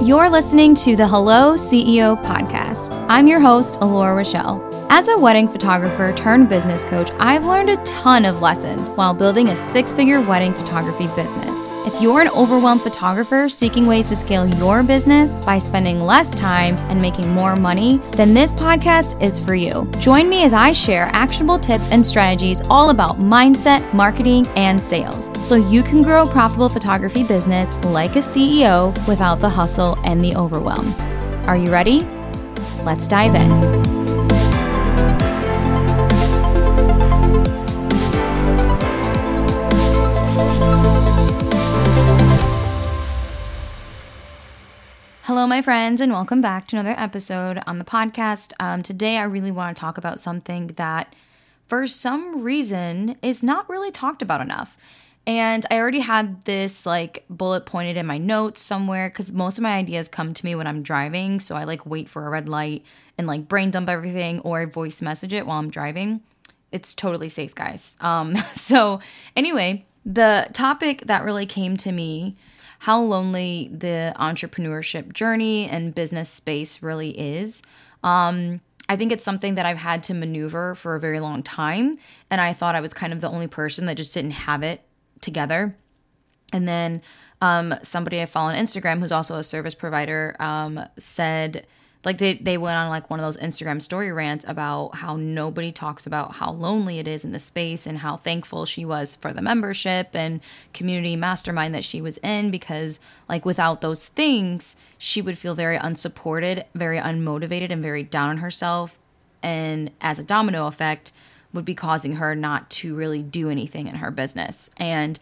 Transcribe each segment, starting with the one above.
You're listening to the Hello CEO podcast. I'm your host, Alora Rochelle. As a wedding photographer turned business coach, I've learned a ton of lessons while building a six figure wedding photography business. If you're an overwhelmed photographer seeking ways to scale your business by spending less time and making more money, then this podcast is for you. Join me as I share actionable tips and strategies all about mindset, marketing, and sales so you can grow a profitable photography business like a CEO without the hustle and the overwhelm. Are you ready? Let's dive in. My friends, and welcome back to another episode on the podcast. Um, today, I really want to talk about something that, for some reason, is not really talked about enough. And I already had this like bullet pointed in my notes somewhere because most of my ideas come to me when I'm driving. So I like wait for a red light and like brain dump everything or voice message it while I'm driving. It's totally safe, guys. Um, so, anyway, the topic that really came to me how lonely the entrepreneurship journey and business space really is. Um, I think it's something that I've had to maneuver for a very long time. And I thought I was kind of the only person that just didn't have it together. And then um, somebody I follow on Instagram, who's also a service provider, um, said, like they, they went on like one of those instagram story rants about how nobody talks about how lonely it is in the space and how thankful she was for the membership and community mastermind that she was in because like without those things she would feel very unsupported very unmotivated and very down on herself and as a domino effect would be causing her not to really do anything in her business. And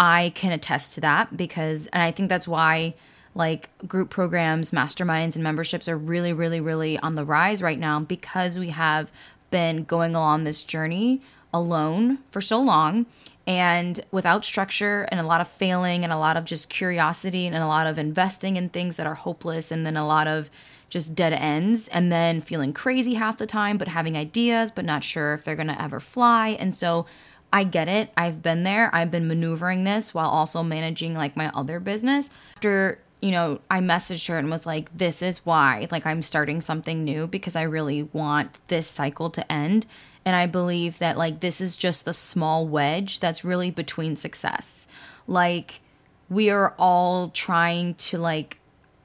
i can attest to that because and i think that's why like group programs, masterminds, and memberships are really, really, really on the rise right now because we have been going along this journey alone for so long and without structure and a lot of failing and a lot of just curiosity and a lot of investing in things that are hopeless and then a lot of just dead ends and then feeling crazy half the time but having ideas but not sure if they're going to ever fly and so I get it. I've been there. I've been maneuvering this while also managing like my other business. After you know, I messaged her and was like, this is why, like, I'm starting something new because I really want this cycle to end. And I believe that, like, this is just the small wedge that's really between success. Like, we are all trying to, like,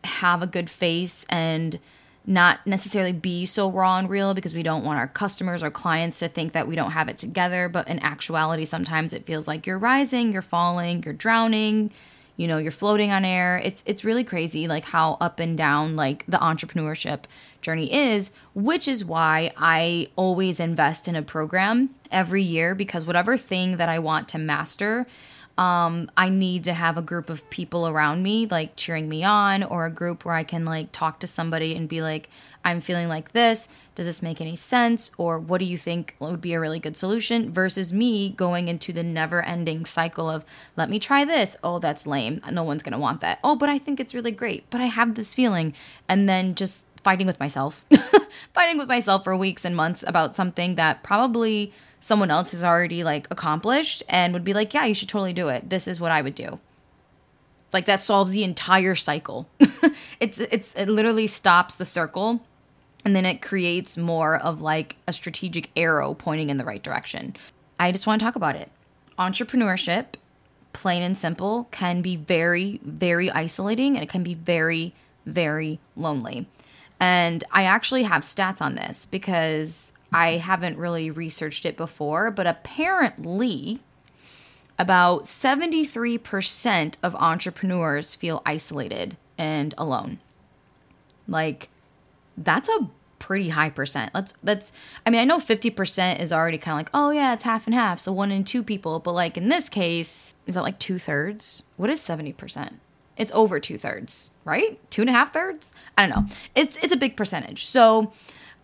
have a good face and not necessarily be so raw and real because we don't want our customers or clients to think that we don't have it together. But in actuality, sometimes it feels like you're rising, you're falling, you're drowning you know you're floating on air it's it's really crazy like how up and down like the entrepreneurship journey is which is why i always invest in a program every year because whatever thing that i want to master um, I need to have a group of people around me, like cheering me on, or a group where I can like talk to somebody and be like, I'm feeling like this. Does this make any sense? Or what do you think would be a really good solution? Versus me going into the never ending cycle of, let me try this. Oh, that's lame. No one's going to want that. Oh, but I think it's really great. But I have this feeling. And then just fighting with myself, fighting with myself for weeks and months about something that probably someone else has already like accomplished and would be like, yeah, you should totally do it. This is what I would do. Like that solves the entire cycle. it's it's it literally stops the circle and then it creates more of like a strategic arrow pointing in the right direction. I just want to talk about it. Entrepreneurship, plain and simple, can be very very isolating and it can be very very lonely. And I actually have stats on this because I haven't really researched it before, but apparently, about 73% of entrepreneurs feel isolated and alone. Like, that's a pretty high percent. Let's that's I mean, I know 50% is already kind of like, oh yeah, it's half and half, so one in two people. But like in this case, is that like two thirds? What is 70%? It's over two thirds, right? Two and a half thirds? I don't know. It's it's a big percentage. So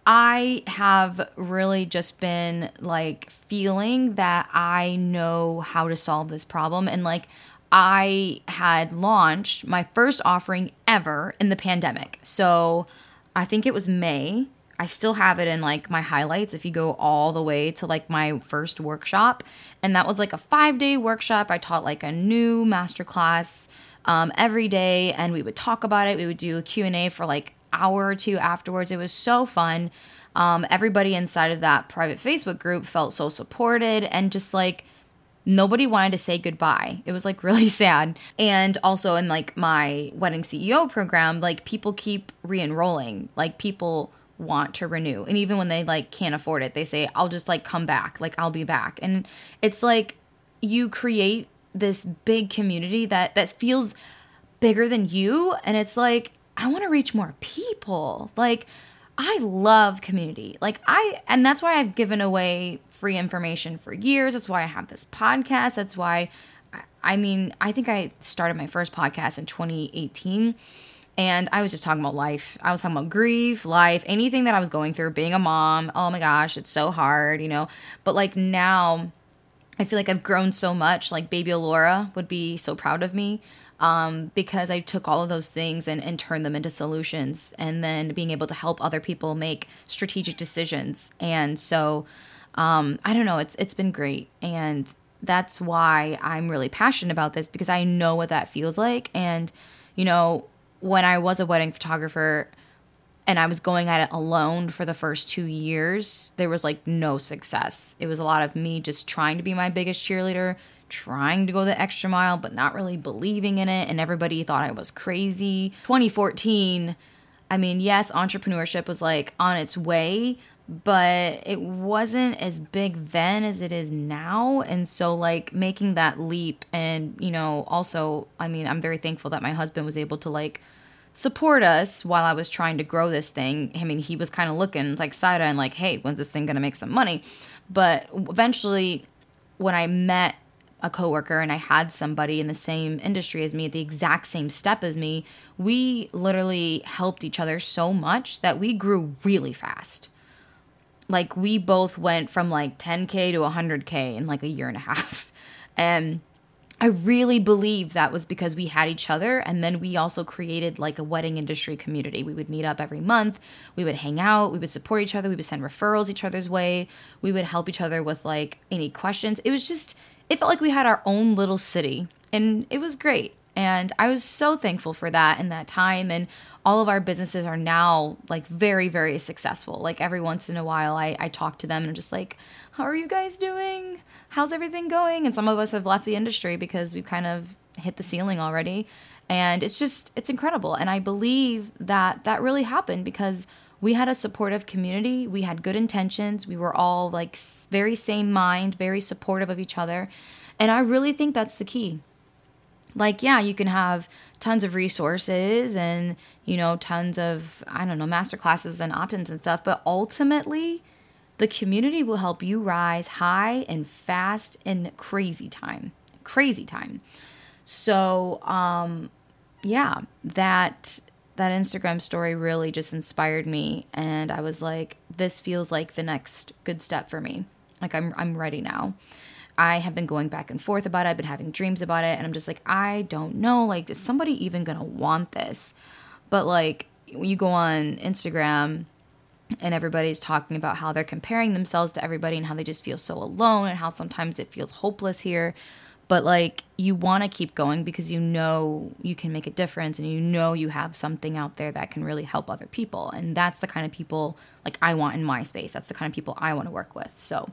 I have really just been like feeling that I know how to solve this problem. And like, I had launched my first offering ever in the pandemic. So I think it was May. I still have it in like my highlights if you go all the way to like my first workshop. And that was like a five day workshop. I taught like a new masterclass um, every day, and we would talk about it. We would do a Q&A for like hour or two afterwards. It was so fun. Um, everybody inside of that private Facebook group felt so supported and just like nobody wanted to say goodbye. It was like really sad. And also in like my wedding CEO program, like people keep re-enrolling. Like people want to renew. And even when they like can't afford it, they say, I'll just like come back. Like I'll be back. And it's like you create this big community that that feels bigger than you. And it's like, I want to reach more people. Like I love community. Like I and that's why I've given away free information for years. That's why I have this podcast. That's why I mean, I think I started my first podcast in 2018 and I was just talking about life. I was talking about grief, life, anything that I was going through, being a mom. Oh my gosh, it's so hard, you know. But like now I feel like I've grown so much. Like baby Alora would be so proud of me um, because I took all of those things and, and turned them into solutions and then being able to help other people make strategic decisions. And so um, I don't know, it's it's been great. And that's why I'm really passionate about this because I know what that feels like. And, you know, when I was a wedding photographer, and I was going at it alone for the first two years, there was like no success. It was a lot of me just trying to be my biggest cheerleader, trying to go the extra mile, but not really believing in it. And everybody thought I was crazy. 2014, I mean, yes, entrepreneurship was like on its way, but it wasn't as big then as it is now. And so, like, making that leap, and, you know, also, I mean, I'm very thankful that my husband was able to, like, support us while I was trying to grow this thing. I mean, he was kind of looking like side and like, hey, when's this thing gonna make some money? But eventually, when I met a coworker and I had somebody in the same industry as me at the exact same step as me, we literally helped each other so much that we grew really fast. Like we both went from like 10k to 100k in like a year and a half. And I really believe that was because we had each other and then we also created like a wedding industry community. We would meet up every month, we would hang out, we would support each other, we would send referrals each other's way, we would help each other with like any questions. It was just it felt like we had our own little city and it was great. And I was so thankful for that in that time. And all of our businesses are now like very, very successful. Like every once in a while, I, I talk to them and I'm just like, how are you guys doing? How's everything going? And some of us have left the industry because we've kind of hit the ceiling already. And it's just, it's incredible. And I believe that that really happened because we had a supportive community. We had good intentions. We were all like very same mind, very supportive of each other. And I really think that's the key. Like, yeah, you can have tons of resources and, you know, tons of, I don't know, master classes and opt ins and stuff. But ultimately, the community will help you rise high and fast in crazy time. Crazy time. So, um, yeah, that that Instagram story really just inspired me and I was like this feels like the next good step for me. Like I'm I'm ready now. I have been going back and forth about it. I've been having dreams about it and I'm just like I don't know like is somebody even going to want this? But like when you go on Instagram and everybody's talking about how they're comparing themselves to everybody and how they just feel so alone and how sometimes it feels hopeless here. But like you want to keep going because you know you can make a difference and you know you have something out there that can really help other people. And that's the kind of people like I want in my space. That's the kind of people I want to work with. So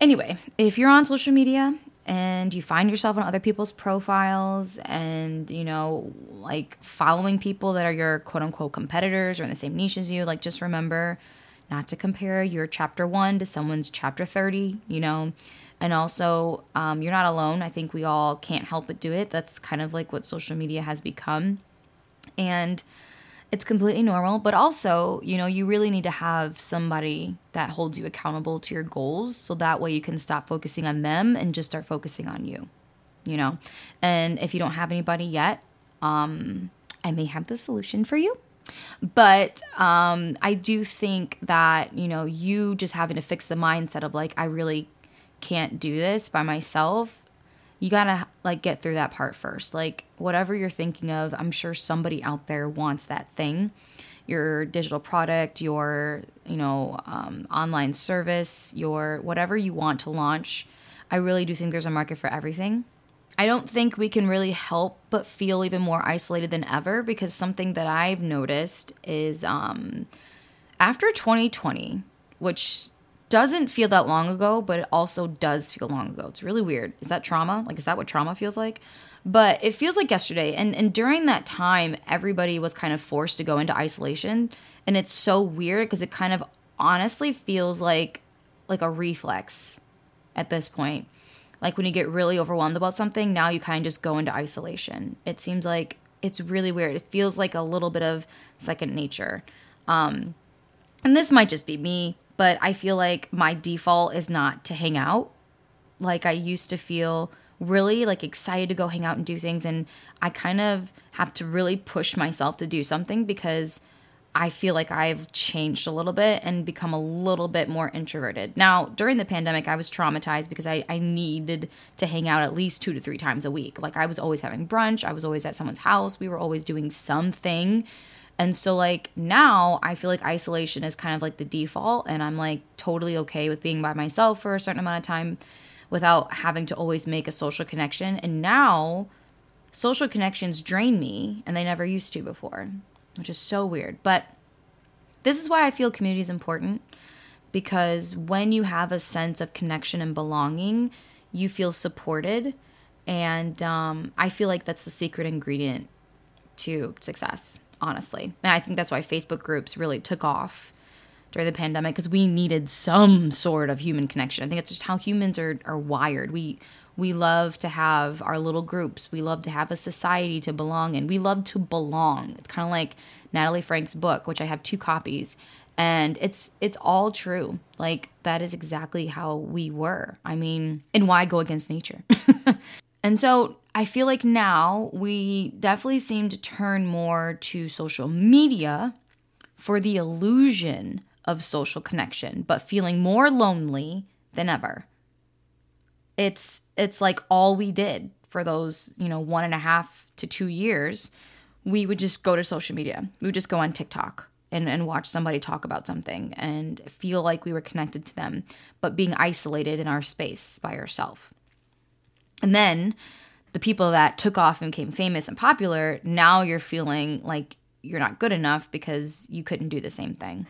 anyway if you're on social media and you find yourself on other people's profiles and you know like following people that are your quote unquote competitors or in the same niche as you like just remember not to compare your chapter 1 to someone's chapter 30 you know and also, um, you're not alone. I think we all can't help but do it. That's kind of like what social media has become. And it's completely normal. But also, you know, you really need to have somebody that holds you accountable to your goals. So that way you can stop focusing on them and just start focusing on you, you know? And if you don't have anybody yet, um, I may have the solution for you but um, i do think that you know you just having to fix the mindset of like i really can't do this by myself, you gotta like get through that part first. Like, whatever you're thinking of, I'm sure somebody out there wants that thing your digital product, your you know um, online service, your whatever you want to launch. I really do think there's a market for everything. I don't think we can really help but feel even more isolated than ever because something that I've noticed is um, after 2020, which doesn't feel that long ago, but it also does feel long ago. It's really weird. Is that trauma? Like, is that what trauma feels like? But it feels like yesterday. And, and during that time, everybody was kind of forced to go into isolation. And it's so weird because it kind of honestly feels like like a reflex at this point. Like when you get really overwhelmed about something, now you kind of just go into isolation. It seems like it's really weird. It feels like a little bit of second nature. Um, and this might just be me, but I feel like my default is not to hang out. Like I used to feel really like excited to go hang out and do things and I kind of have to really push myself to do something because I feel like I've changed a little bit and become a little bit more introverted. Now, during the pandemic, I was traumatized because I, I needed to hang out at least two to three times a week. Like, I was always having brunch, I was always at someone's house, we were always doing something. And so, like, now I feel like isolation is kind of like the default, and I'm like totally okay with being by myself for a certain amount of time without having to always make a social connection. And now, social connections drain me, and they never used to before which is so weird. But this is why I feel community is important because when you have a sense of connection and belonging, you feel supported. And um, I feel like that's the secret ingredient to success, honestly. And I think that's why Facebook groups really took off during the pandemic because we needed some sort of human connection. I think it's just how humans are, are wired. We we love to have our little groups. We love to have a society to belong in. We love to belong. It's kind of like Natalie Franke's book, which I have two copies, and it's it's all true. Like that is exactly how we were. I mean, and why go against nature? and so I feel like now we definitely seem to turn more to social media for the illusion of social connection, but feeling more lonely than ever. It's it's like all we did for those you know one and a half to two years we would just go to social media. We would just go on tiktok and, and watch somebody talk about something and feel like we were connected to them but being isolated in our space by ourselves and then the people that took off and became famous and popular now you're feeling like you're not good enough because you couldn't do the same thing.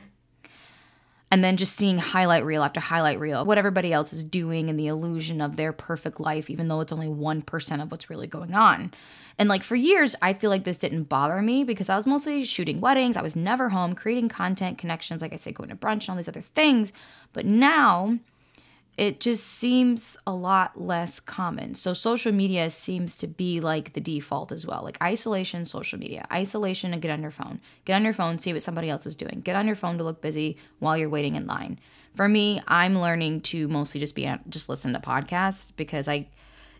And then just seeing highlight reel after highlight reel what everybody else is doing and the illusion of their perfect life even though it's only 1% of what's really going on. And like for years i feel like this didn't bother me because i was mostly shooting weddings. I was never home creating content connections like i said going to brunch and all these other things. But now it just seems a lot less common. So social media seems to be like the default as well. Like isolation, social media. Isolation and get on your phone. Get on your phone, see what somebody else is doing. Get on your phone to look busy while you're waiting in line. For me, I'm learning to mostly just be just listen to podcasts because I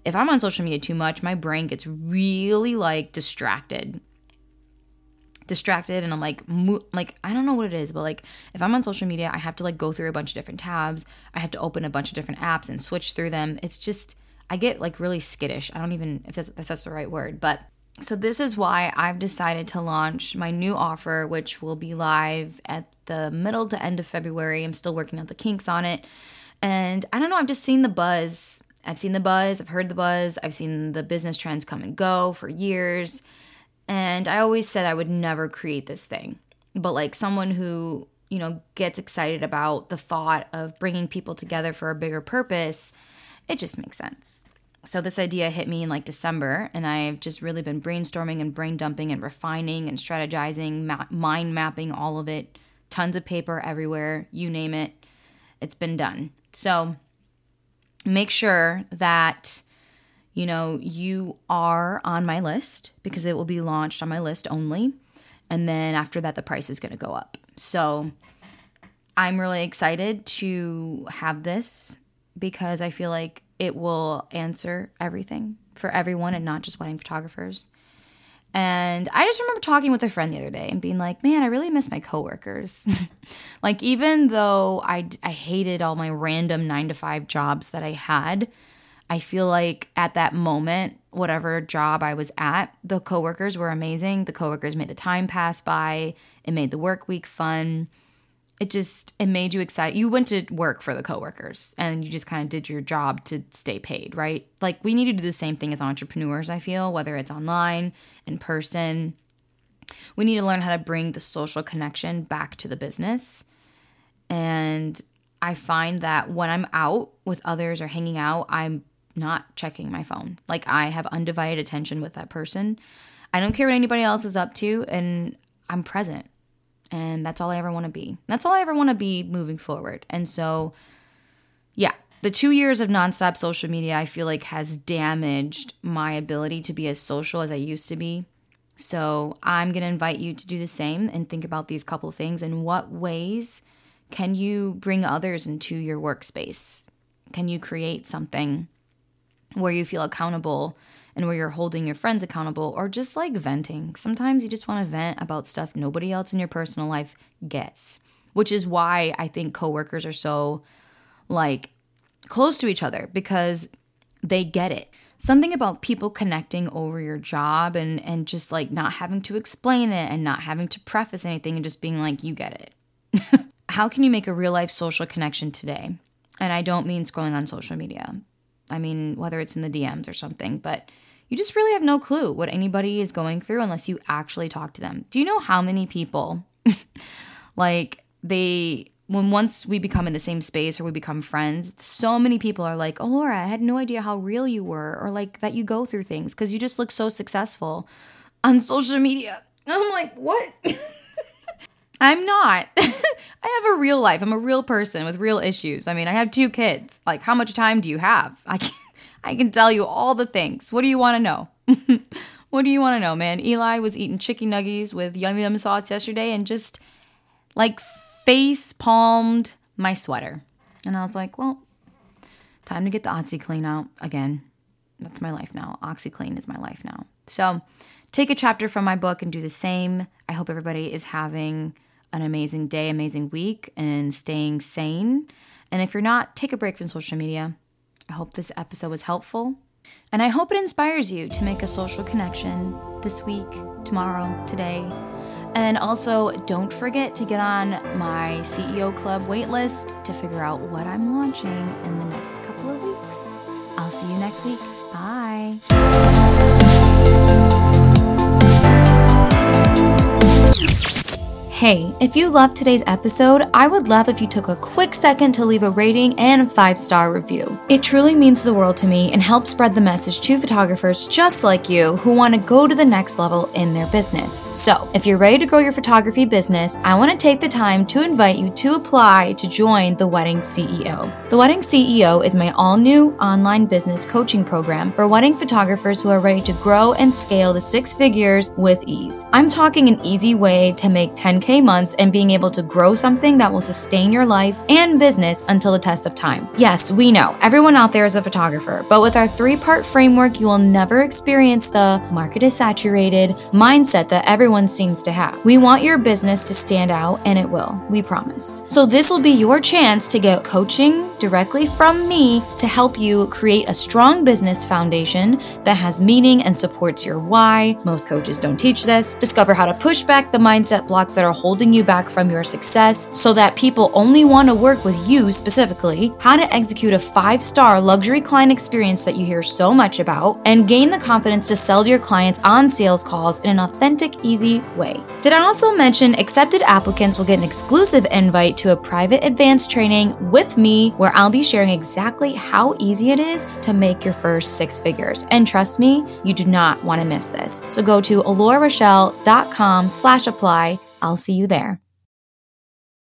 if I'm on social media too much, my brain gets really like distracted distracted and I'm like mo- like I don't know what it is, but like if I'm on social media, I have to like go through a bunch of different tabs. I have to open a bunch of different apps and switch through them. It's just I get like really skittish. I don't even if that's if that's the right word, but so this is why I've decided to launch my new offer which will be live at the middle to end of February. I'm still working out the kinks on it. And I don't know, I've just seen the buzz. I've seen the buzz, I've heard the buzz, I've seen the business trends come and go for years and I always said I would never create this thing. But like someone who, you know, gets excited about the thought of bringing people together for a bigger purpose, it just makes sense. So this idea hit me in like December, and I've just really been brainstorming and brain dumping and refining and strategizing, ma- mind mapping all of it. Tons of paper everywhere, you name it. It's been done. So make sure that you know, you are on my list because it will be launched on my list only. And then after that, the price is going to go up. So I'm really excited to have this because I feel like it will answer everything for everyone and not just wedding photographers. And I just remember talking with a friend the other day and being like, man, I really miss my coworkers. like, even though I, I hated all my random nine to five jobs that I had, I feel like at that moment, whatever job I was at, the coworkers were amazing. The coworkers made the time pass by, it made the work week fun. it just it made you excited. You went to work for the coworkers and you just kind of did your job to stay paid, right? Like we need to do the same thing as entrepreneurs, I feel, whether it's online, in person. We need to learn how to bring the social connection back to the business. And I find that when I'm out with others or hanging out, I'm not checking my phone. Like I have undivided attention with that person. I don't care what anybody else is up to and I'm present. And that's all I ever want to be. That's all I ever want to be moving forward. And so, yeah, the two years of nonstop social media, I feel like has damaged my ability to be as social as I used to be. So, I'm going to invite you to do the same and think about these couple things and what ways can you bring others into your workspace? Can you create something where you feel accountable and where you're holding your friends accountable or just like venting? Sometimes you just want to vent about stuff nobody else in your personal life gets, which is why I think coworkers are so like close to each other because they get it. Something about people connecting over your job and and just like not having to explain it and not having to preface anything and just being like you get it. how can you make a real life social connection today? And I don't mean scrolling on social media. I mean, whether it's in the DMs or something, but you just really have no clue what anybody is going through unless you actually talk to them. Do you know how many people, like, they, when once we become in the same space or we become friends, so many people are like, oh, Laura, I had no idea how real you were, or like that you go through things because you just look so successful on social media. And I'm like, what? I'm not. I have a real life. I'm a real person with real issues. I mean, I have two kids. Like, how much time do you have? I can, I can tell you all the things. What do you want to know? what do you want to know, man? Eli was eating chicken nuggets with yum yum sauce yesterday and just like face palmed my sweater. And I was like, well, time to get the OxiClean out again. That's my life now. OxiClean is my life now. So take a chapter from my book and do the same. I hope everybody is having an amazing day, amazing week, and staying sane. And if you're not, take a break from social media. I hope this episode was helpful. And I hope it inspires you to make a social connection this week, tomorrow, today. And also, don't forget to get on my CEO Club waitlist to figure out what I'm launching in the next couple of weeks. I'll see you next week. Bye. Hey, if you loved today's episode, I would love if you took a quick second to leave a rating and a five star review. It truly means the world to me and helps spread the message to photographers just like you who want to go to the next level in their business. So, if you're ready to grow your photography business, I want to take the time to invite you to apply to join the Wedding CEO. The Wedding CEO is my all new online business coaching program for wedding photographers who are ready to grow and scale to six figures with ease. I'm talking an easy way to make 10K months and being able to grow something that will sustain your life and business until the test of time. Yes, we know everyone out there is a photographer, but with our three part framework, you will never experience the market is saturated mindset that everyone seems to have. We want your business to stand out, and it will, we promise. So, this will be your chance to get coaching directly from me to help you create a strong business foundation that has meaning and supports your why. Most coaches don't teach this. Discover how to push back the mindset blocks that are holding you back from your success so that people only want to work with you specifically, how to execute a five star luxury client experience that you hear so much about, and gain the confidence to sell to your clients on sales calls in an authentic, easy way. Did I also mention accepted applicants will get an exclusive invite to a private advanced training with me where I'll be sharing exactly how easy it is to make your first six figures. And trust me, you do not want to miss this. So go to alorarochelle.com slash apply I'll see you there.